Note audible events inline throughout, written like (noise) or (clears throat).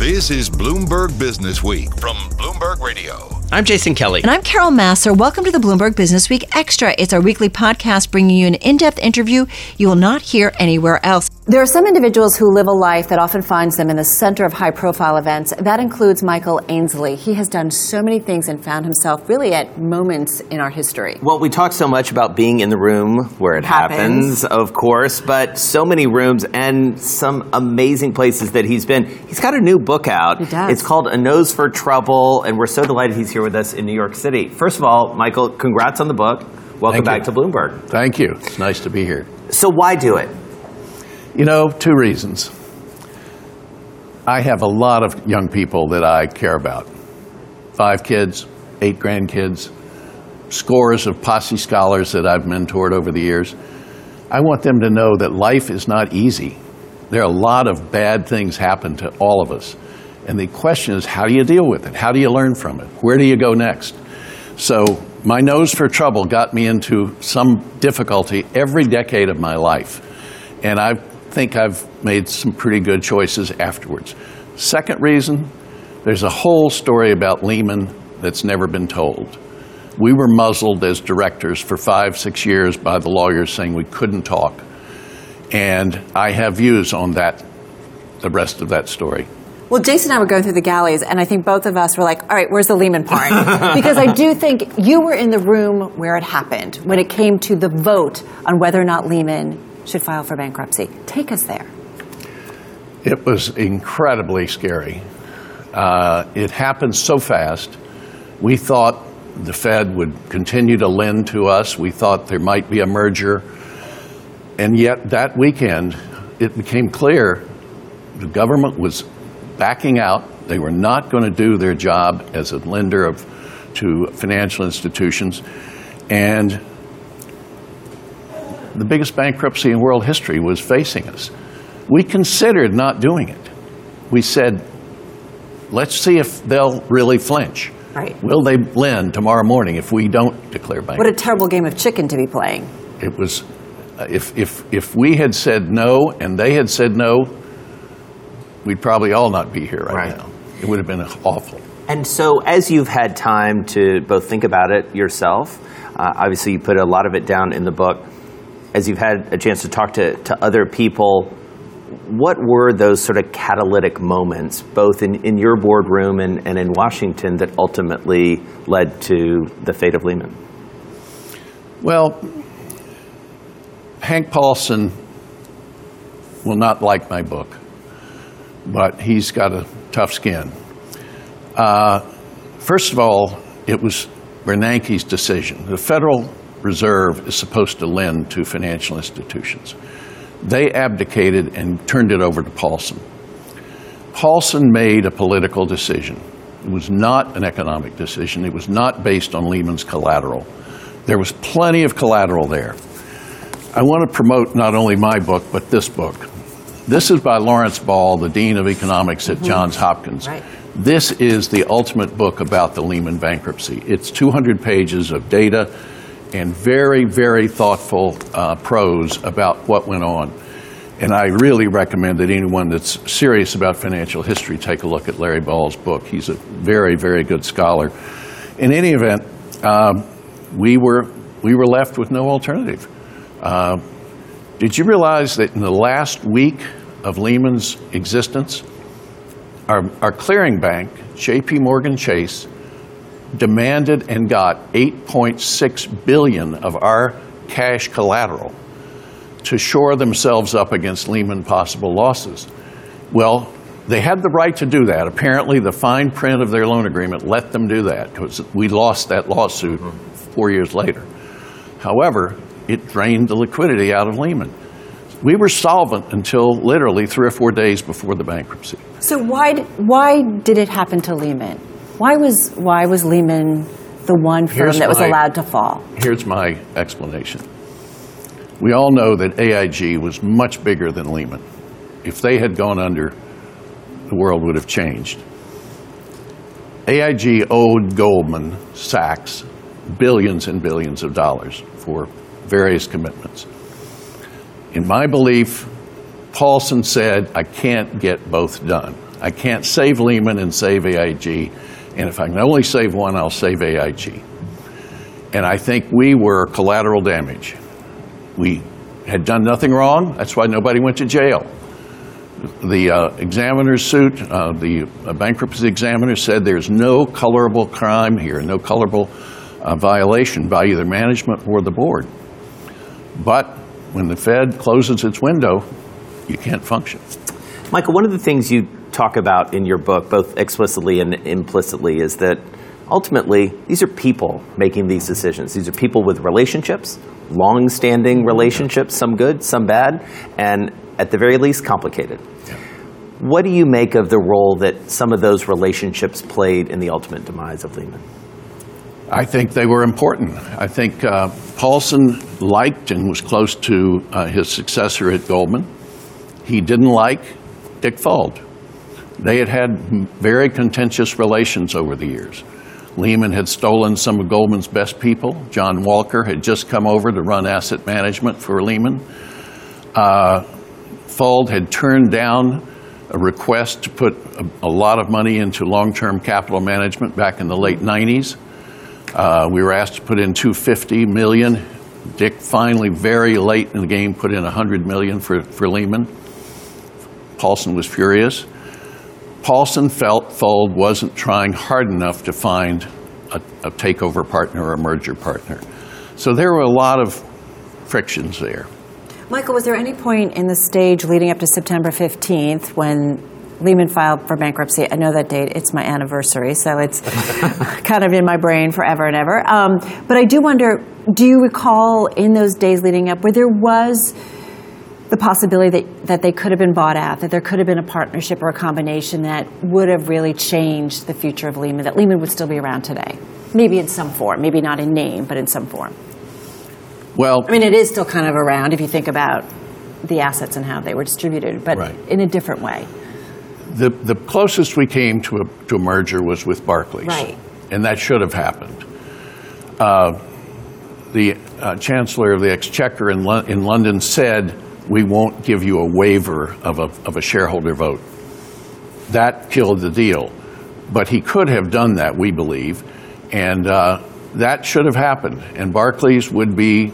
This is Bloomberg Businessweek from Bloomberg Radio. I'm Jason Kelly. And I'm Carol Massar. Welcome to the Bloomberg Businessweek Extra. It's our weekly podcast bringing you an in depth interview you will not hear anywhere else. There are some individuals who live a life that often finds them in the center of high profile events. That includes Michael Ainslie. He has done so many things and found himself really at moments in our history. Well, we talk so much about being in the room where it happens, Happens. of course, but so many rooms and some amazing places that he's been. He's got a new book out. He does. It's called A Nose for Trouble, and we're so delighted he's here with us in New York City. First of all, Michael, congrats on the book. Welcome Thank back you. to Bloomberg. Thank you. It's nice to be here. So, why do it? You know, two reasons. I have a lot of young people that I care about five kids, eight grandkids, scores of posse scholars that I've mentored over the years. I want them to know that life is not easy. There are a lot of bad things happen to all of us. And the question is, how do you deal with it? How do you learn from it? Where do you go next? So, my nose for trouble got me into some difficulty every decade of my life. And I think I've made some pretty good choices afterwards. Second reason, there's a whole story about Lehman that's never been told. We were muzzled as directors for five, six years by the lawyers saying we couldn't talk. And I have views on that, the rest of that story. Well, Jason and I were going through the galleys, and I think both of us were like, all right, where's the Lehman part? (laughs) because I do think you were in the room where it happened when it came to the vote on whether or not Lehman should file for bankruptcy. Take us there. It was incredibly scary. Uh, it happened so fast. We thought the Fed would continue to lend to us. We thought there might be a merger. And yet, that weekend, it became clear the government was backing out. They were not going to do their job as a lender of, to financial institutions. And the biggest bankruptcy in world history was facing us. We considered not doing it. We said, let's see if they'll really flinch. Right. Will they lend tomorrow morning if we don't declare bankruptcy? What a terrible game of chicken to be playing. it was, uh, if, if, if we had said no and they had said no, we'd probably all not be here right, Right. now. It would have been awful. And so, as you've had time to both think about it yourself, uh, obviously you put a lot of it down in the book, as you've had a chance to talk to, to other people, what were those sort of catalytic moments, both in, in your boardroom and, and in Washington, that ultimately led to the fate of Lehman? Well, Hank Paulson will not like my book, but he's got a tough skin. Uh, first of all, it was Bernanke's decision. The Federal Reserve is supposed to lend to financial institutions. They abdicated and turned it over to Paulson. Paulson made a political decision. It was not an economic decision. It was not based on Lehman's collateral. There was plenty of collateral there. I want to promote not only my book, but this book. This is by Lawrence Ball, the Dean of Economics at Johns Hopkins. Right. This is the ultimate book about the Lehman bankruptcy. It's 200 pages of data and very, very thoughtful uh, prose about what went on. And I really recommend that anyone that's serious about financial history take a look at Larry Ball's book. He's a very, very good scholar. In any event, um, we, were, we were left with no alternative. Uh, did you realize that in the last week of Lehman's existence, our, our clearing bank, JP Morgan Chase, demanded and got 8.6 billion of our cash collateral to shore themselves up against Lehman possible losses. Well, they had the right to do that. Apparently, the fine print of their loan agreement let them do that because we lost that lawsuit mm-hmm. four years later. However, it drained the liquidity out of Lehman. We were solvent until literally three or four days before the bankruptcy. So why why did it happen to Lehman? Why was why was Lehman the one firm Here's that was my- allowed to fall? Here's my explanation. We all know that AIG was much bigger than Lehman. If they had gone under, the world would have changed. AIG owed Goldman Sachs billions and billions of dollars for various commitments. In my belief, Paulson said, I can't get both done. I can't save Lehman and save AIG. And if I can only save one, I'll save AIG. And I think we were collateral damage. We had done nothing wrong. That's why nobody went to jail. The uh, examiner's suit, uh, the uh, bankruptcy examiner said there's no colorable crime here, no colorable uh, violation by either management or the board. But when the Fed closes its window, you can't function. Michael, one of the things you talk about in your book, both explicitly and implicitly, is that ultimately these are people making these decisions. These are people with relationships, long standing relationships, some good, some bad, and at the very least, complicated. What do you make of the role that some of those relationships played in the ultimate demise of Lehman? I think they were important. I think uh, Paulson liked and was close to uh, his successor at Goldman. He didn't like Dick Fuld. They had had very contentious relations over the years. Lehman had stolen some of Goldman's best people. John Walker had just come over to run asset management for Lehman. Uh, Fuld had turned down a request to put a, a lot of money into long-term capital management back in the late 90s. Uh, we were asked to put in 250 million. Dick finally, very late in the game, put in 100 million for, for Lehman. Paulson was furious. Paulson felt Fuld wasn't trying hard enough to find a, a takeover partner or a merger partner. So there were a lot of frictions there. Michael, was there any point in the stage leading up to September 15th when Lehman filed for bankruptcy? I know that date, it's my anniversary, so it's (laughs) kind of in my brain forever and ever. Um, but I do wonder do you recall in those days leading up where there was the possibility that, that they could have been bought out, that there could have been a partnership or a combination that would have really changed the future of Lehman, that Lehman would still be around today? Maybe in some form, maybe not in name, but in some form. Well, I mean, it is still kind of around if you think about the assets and how they were distributed, but Right. in a different way. The, the closest we came to a, to a merger was with Barclays. Right. And that should have happened. Uh, the uh, Chancellor of the Exchequer in, Lon- in London said, we won't give you a waiver of a, of a shareholder vote. That killed the deal. But he could have done that, we believe, and uh, that should have happened. And Barclays would be,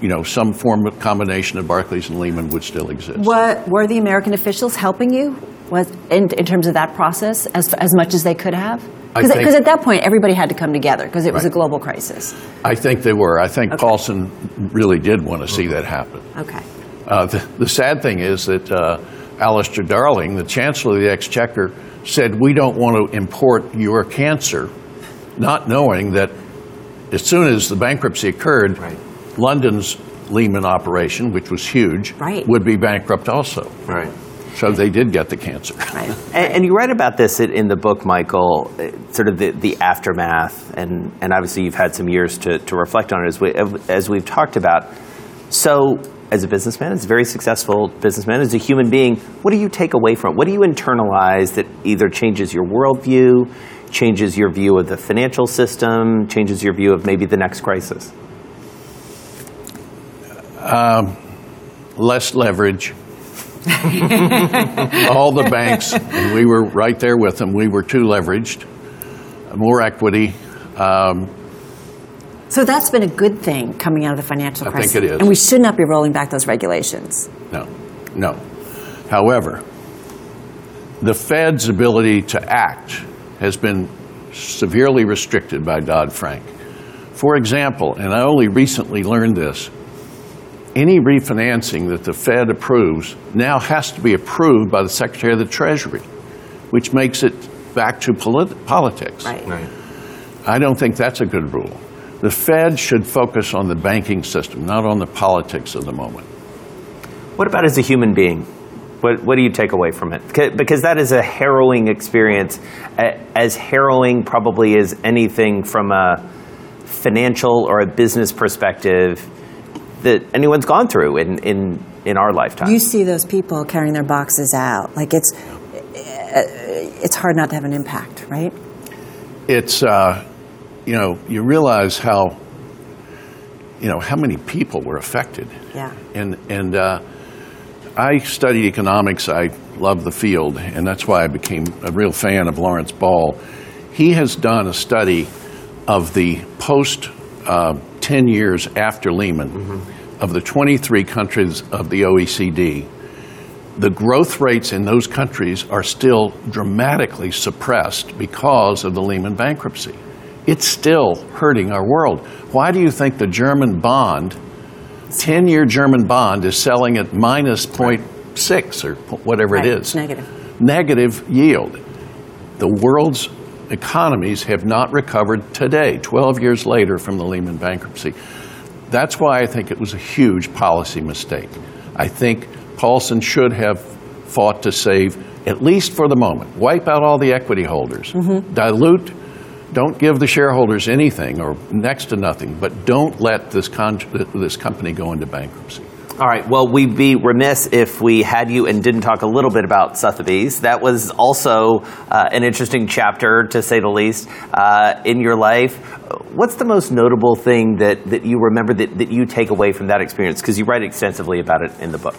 you know, some form of combination of Barclays and Lehman would still exist. What were the American officials helping you was in, in terms of that process as, as much as they could have? Because at that point, everybody had to come together because it was a global crisis. I think they were. I think Okay. Paulson really did want to see that happen. Okay. Uh, the, the sad thing is that uh, Alistair Darling, the Chancellor of the Exchequer, said, We don't want to import your cancer, not knowing that as soon as the bankruptcy occurred, London's Lehman operation, which was huge, Right. would be bankrupt also. Right. So they did get the cancer. (laughs) Right. And, and you write about this in in the book, Michael, uh, sort of the, the aftermath, and, and obviously you've had some years to, to reflect on it as, we, as we've talked about. So, as a businessman, as a very successful businessman, as a human being, what do you take away from it? What do you internalize that either changes your worldview, changes your view of the financial system, changes your view of maybe the next crisis? Less leverage. (laughs) All the banks, and we were right there with them, we were too leveraged. More equity. Um, So that's been a good thing coming out of the financial I think crisis. it is. And we should not be rolling back those regulations. No, no. However, the Fed's ability to act has been severely restricted by Dodd Frank. For example, and I only recently learned this, any refinancing that the Fed approves now has to be approved by the Secretary of the Treasury, which makes it back to polit- politics. I don't think that's a good rule. The Fed should focus on the banking system, not on the politics of the moment. What about as a human being? What, what do you take away from it? Because that is a harrowing experience, as harrowing probably as anything from a financial or a business perspective that anyone's gone through in, in, in our lifetime. You see those people carrying their boxes out. Like it's, it's hard not to have an impact, right? it's uh, you know you realize how you know how many people were affected Yeah. and and uh, I studied economics I love the field, and that's why I became a real fan of Lawrence Ball. He has done a study of the post uh, 10 years after Lehman mm-hmm. of the 23 countries of the OECD. The growth rates in those countries are still dramatically suppressed because of the Lehman bankruptcy. It's still hurting our world. Why do you think the German bond 10 year German bond is selling at minus 0.6 or whatever Right, it's negative. Negative yield. The world's economies have not recovered today, 12 years later from the Lehman bankruptcy. That's why I think it was a huge policy mistake. I think Paulson should have fought to save, at least for the moment, wipe out all the equity holders, mm-hmm. dilute don't give the shareholders anything or next to nothing, but don't let this, con- this company go into bankruptcy. All right. Well, we'd be remiss if we had you and didn't talk a little bit about Sotheby's. That was also uh, an interesting chapter, to say the least, uh, in your life. What's the most notable thing that, that you remember that, that you take away from that experience? Because you write extensively about it in the book.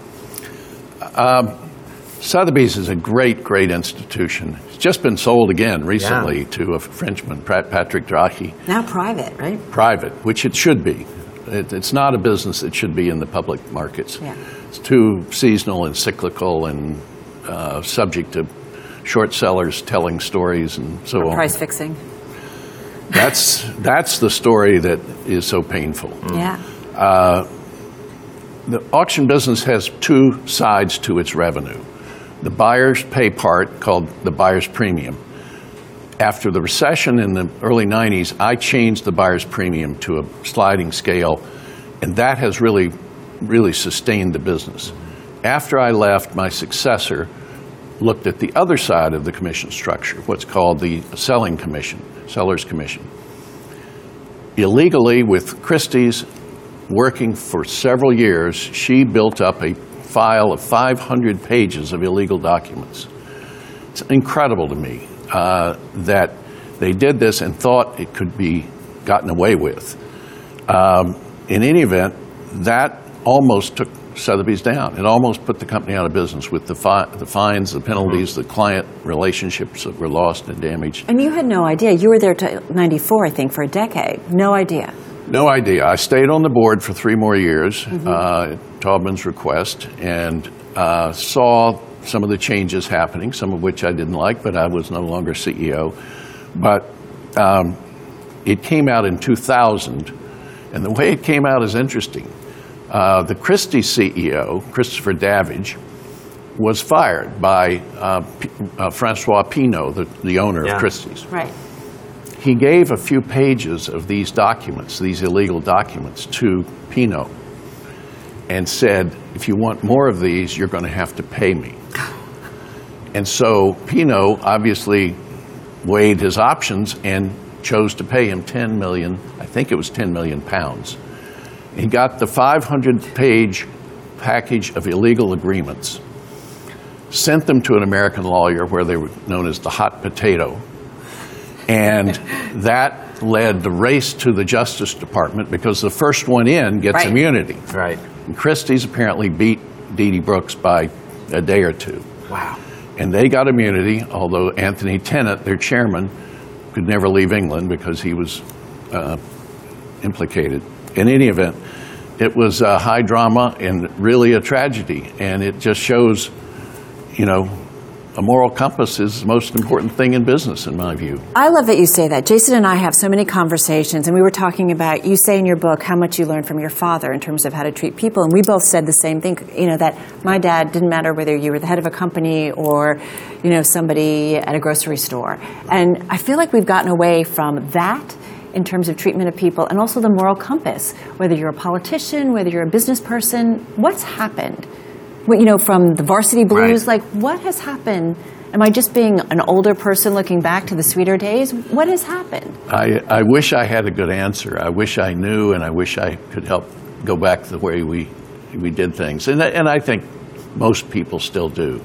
Sotheby's is a great, great institution. It's just been sold again recently to a Frenchman, Patrick Drahi, Now private, right? private, which it should be. It, it's not a business that should be in the public markets. Yeah. It's too seasonal and cyclical and uh, subject to short sellers telling stories and so on. Price fixing. That's, that's the story that is so painful. Yeah. The auction business has two sides to its revenue. The buyers pay part called the buyer's premium. After the recession in the early 90s, I changed the buyer's premium to a sliding scale, and that has really, really sustained the business. After I left, my successor looked at the other side of the commission structure, what's called the selling commission, seller's commission. Illegally, with Christie's working for several years, she built up a file of 500 pages of illegal documents. It's incredible to me uh, that they did this and thought it could be gotten away with. Um, in any event, that almost took Sotheby's down. It almost put the company out of business with the, fi- the fines, the penalties, the client relationships that were lost and damaged. And you had no idea. You were there to 94, I think, for a decade. No idea. No idea. I stayed on the board for three more years uh, at Taubman's request and uh, saw some of the changes happening, some of which I didn't like, but I was no longer CEO. But um, it came out in 2000, and the way it came out is interesting. Uh, the Christie CEO, Christopher Davidge, was fired by uh, P- uh, Francois Pinault, the, the owner Yeah. of Christie's Right. he gave a few pages of these documents, these illegal documents, to Pinault and said, if you want more of these, you're going to have to pay me. And so Pinault obviously weighed his options and chose to pay him 10 million, I think it was 10 million pounds. He got the 500 page package of illegal agreements, sent them to an American lawyer where they were known as the hot potato, and (laughs) that led the race to the Justice Department because the first one in gets Right. immunity. Right. And Christie's apparently beat Dede Brooks by a day or two. Wow. And they got immunity, although Anthony Tennant, their chairman, could never leave England because he was uh, implicated. In any event, it was a high drama and really a tragedy. And it just shows, you know, a moral compass is the most important thing in business, in my view. I love that you say that. Jason and I have so many conversations, and we were talking about, you say in your book how much you learned from your father in terms of how to treat people, and we both said the same thing, you know, that my dad didn't matter whether you were the head of a company or, you know, somebody at a grocery store. And I feel like we've gotten away from that in terms of treatment of people and also the moral compass, whether you're a politician, whether you're a business person, what's happened? You know, from the varsity blues, Right. like what has happened? Am I just being an older person looking back to the sweeter days? What has happened? I, I wish I had a good answer. I wish I knew, and I wish I could help go back to the way we, we did things. And, I- and I think most people still do.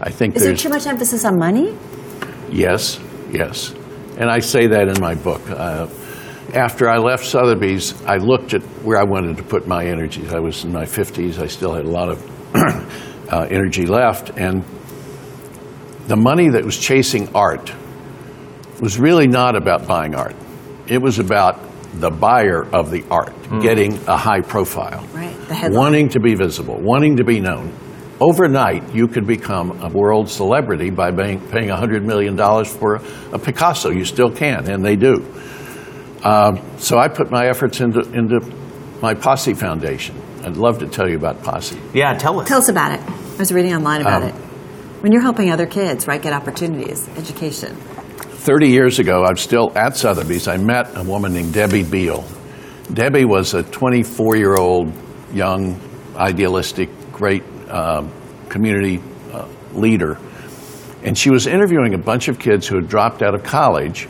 I think Is there too much emphasis on money? Yes, yes. And I say that in my book. Uh, after I left Sotheby's, I looked at where I wanted to put my energies. I was in my 50s, I still had a lot of (clears throat) uh, energy left, and the money that was chasing art was really not about buying art. It was about the buyer of the art getting a high profile, Right, the wanting to be visible, wanting to be known. Overnight, you could become a world celebrity by paying, paying $100 million for a, a Picasso. You still can, and they do. Um, so I put my efforts into, into my Posse Foundation. I'd love to tell you about Posse. Yeah, tell us. Tell us about it. I was reading online about it. When you're helping other kids, right, get opportunities, education. 30 years ago, I'm still at Sotheby's. I met a woman named Debbie Bial. Debbie was a 24 year old, young, idealistic, great um, community uh, leader. And she was interviewing a bunch of kids who had dropped out of college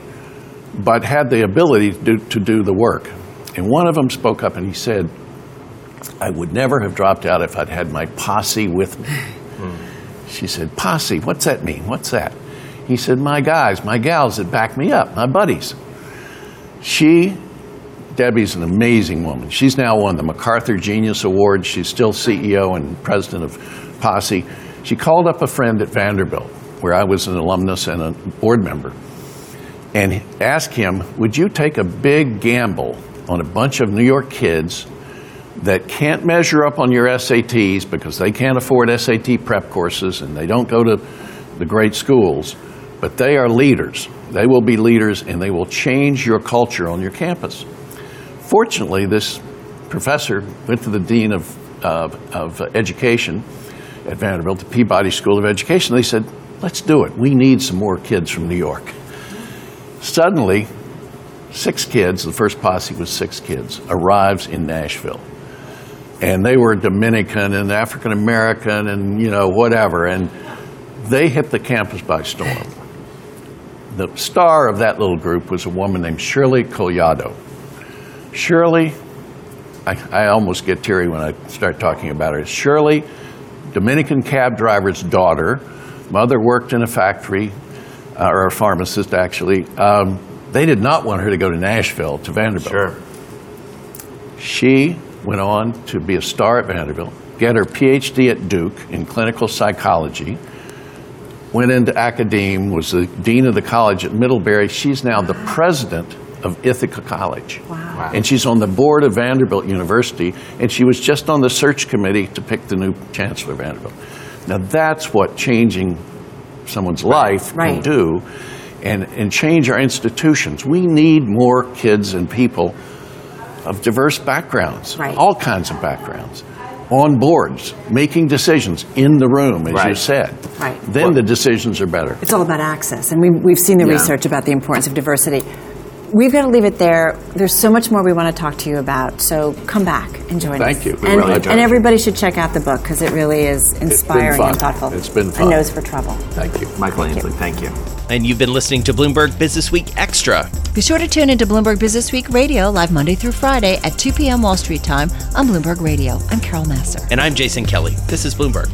but had the ability to do, to do the work. And one of them spoke up and he said, I would never have dropped out if I'd had my posse with me. She said, Posse, what's that mean? What's that? He said, My guys, my gals that back me up, my buddies. She, Debbie's an amazing woman. She's now won the MacArthur Genius Award. She's still CEO and president of Posse. She called up a friend at Vanderbilt, where I was an alumnus and a board member, and asked him, Would you take a big gamble on a bunch of New York kids that can't measure up on your SATs because they can't afford SAT prep courses and they don't go to the great schools, but they are leaders. They will be leaders and they will change your culture on your campus. Fortunately, this professor went to the dean of, of education at Vanderbilt, the Peabody School of Education. They said, let's do it. We need some more kids from New York. Suddenly, six kids, the first posse was six kids, arrives in Nashville. And they were Dominican and African American and, you know, whatever. And they hit the campus by storm. The star of that little group was a woman named Shirley Collado. Shirley, I, I almost get teary when I start talking about her. Shirley, Dominican cab driver's daughter, mother worked in a factory, uh, or a pharmacist actually. Um, they did not want her to go to Nashville, to Vanderbilt. Sure. She went on to be a star at Vanderbilt, get her PhD at Duke in clinical psychology, went into academe, was the dean of the college at Middlebury. She's now the president of Ithaca College. Wow. And she's on the board of Vanderbilt University, and she was just on the search committee to pick the new chancellor of Vanderbilt. Now that's what changing someone's life Right. can do and, and change our institutions. We need more kids and people of diverse backgrounds, Right. all kinds of backgrounds, on boards, making decisions in the room, as you said. Right. Then the decisions are better. It's all about access, and we, we've seen the Yeah. research about the importance of diversity. We've got to leave it there. There's so much more we want to talk to you about, so come back and join us. Thank you. We And, really enjoyed and everybody should check out the book because it really is inspiring and thoughtful. It's been A fun. nose for trouble. Thank you. Michael Ainslie, thank you. And you've been listening to Bloomberg Businessweek Extra. Be sure to tune into Bloomberg Businessweek Radio live Monday through Friday at 2 p.m. Wall Street time on Bloomberg Radio. I'm Carol Massar. And I'm Jason Kelly. This is Bloomberg.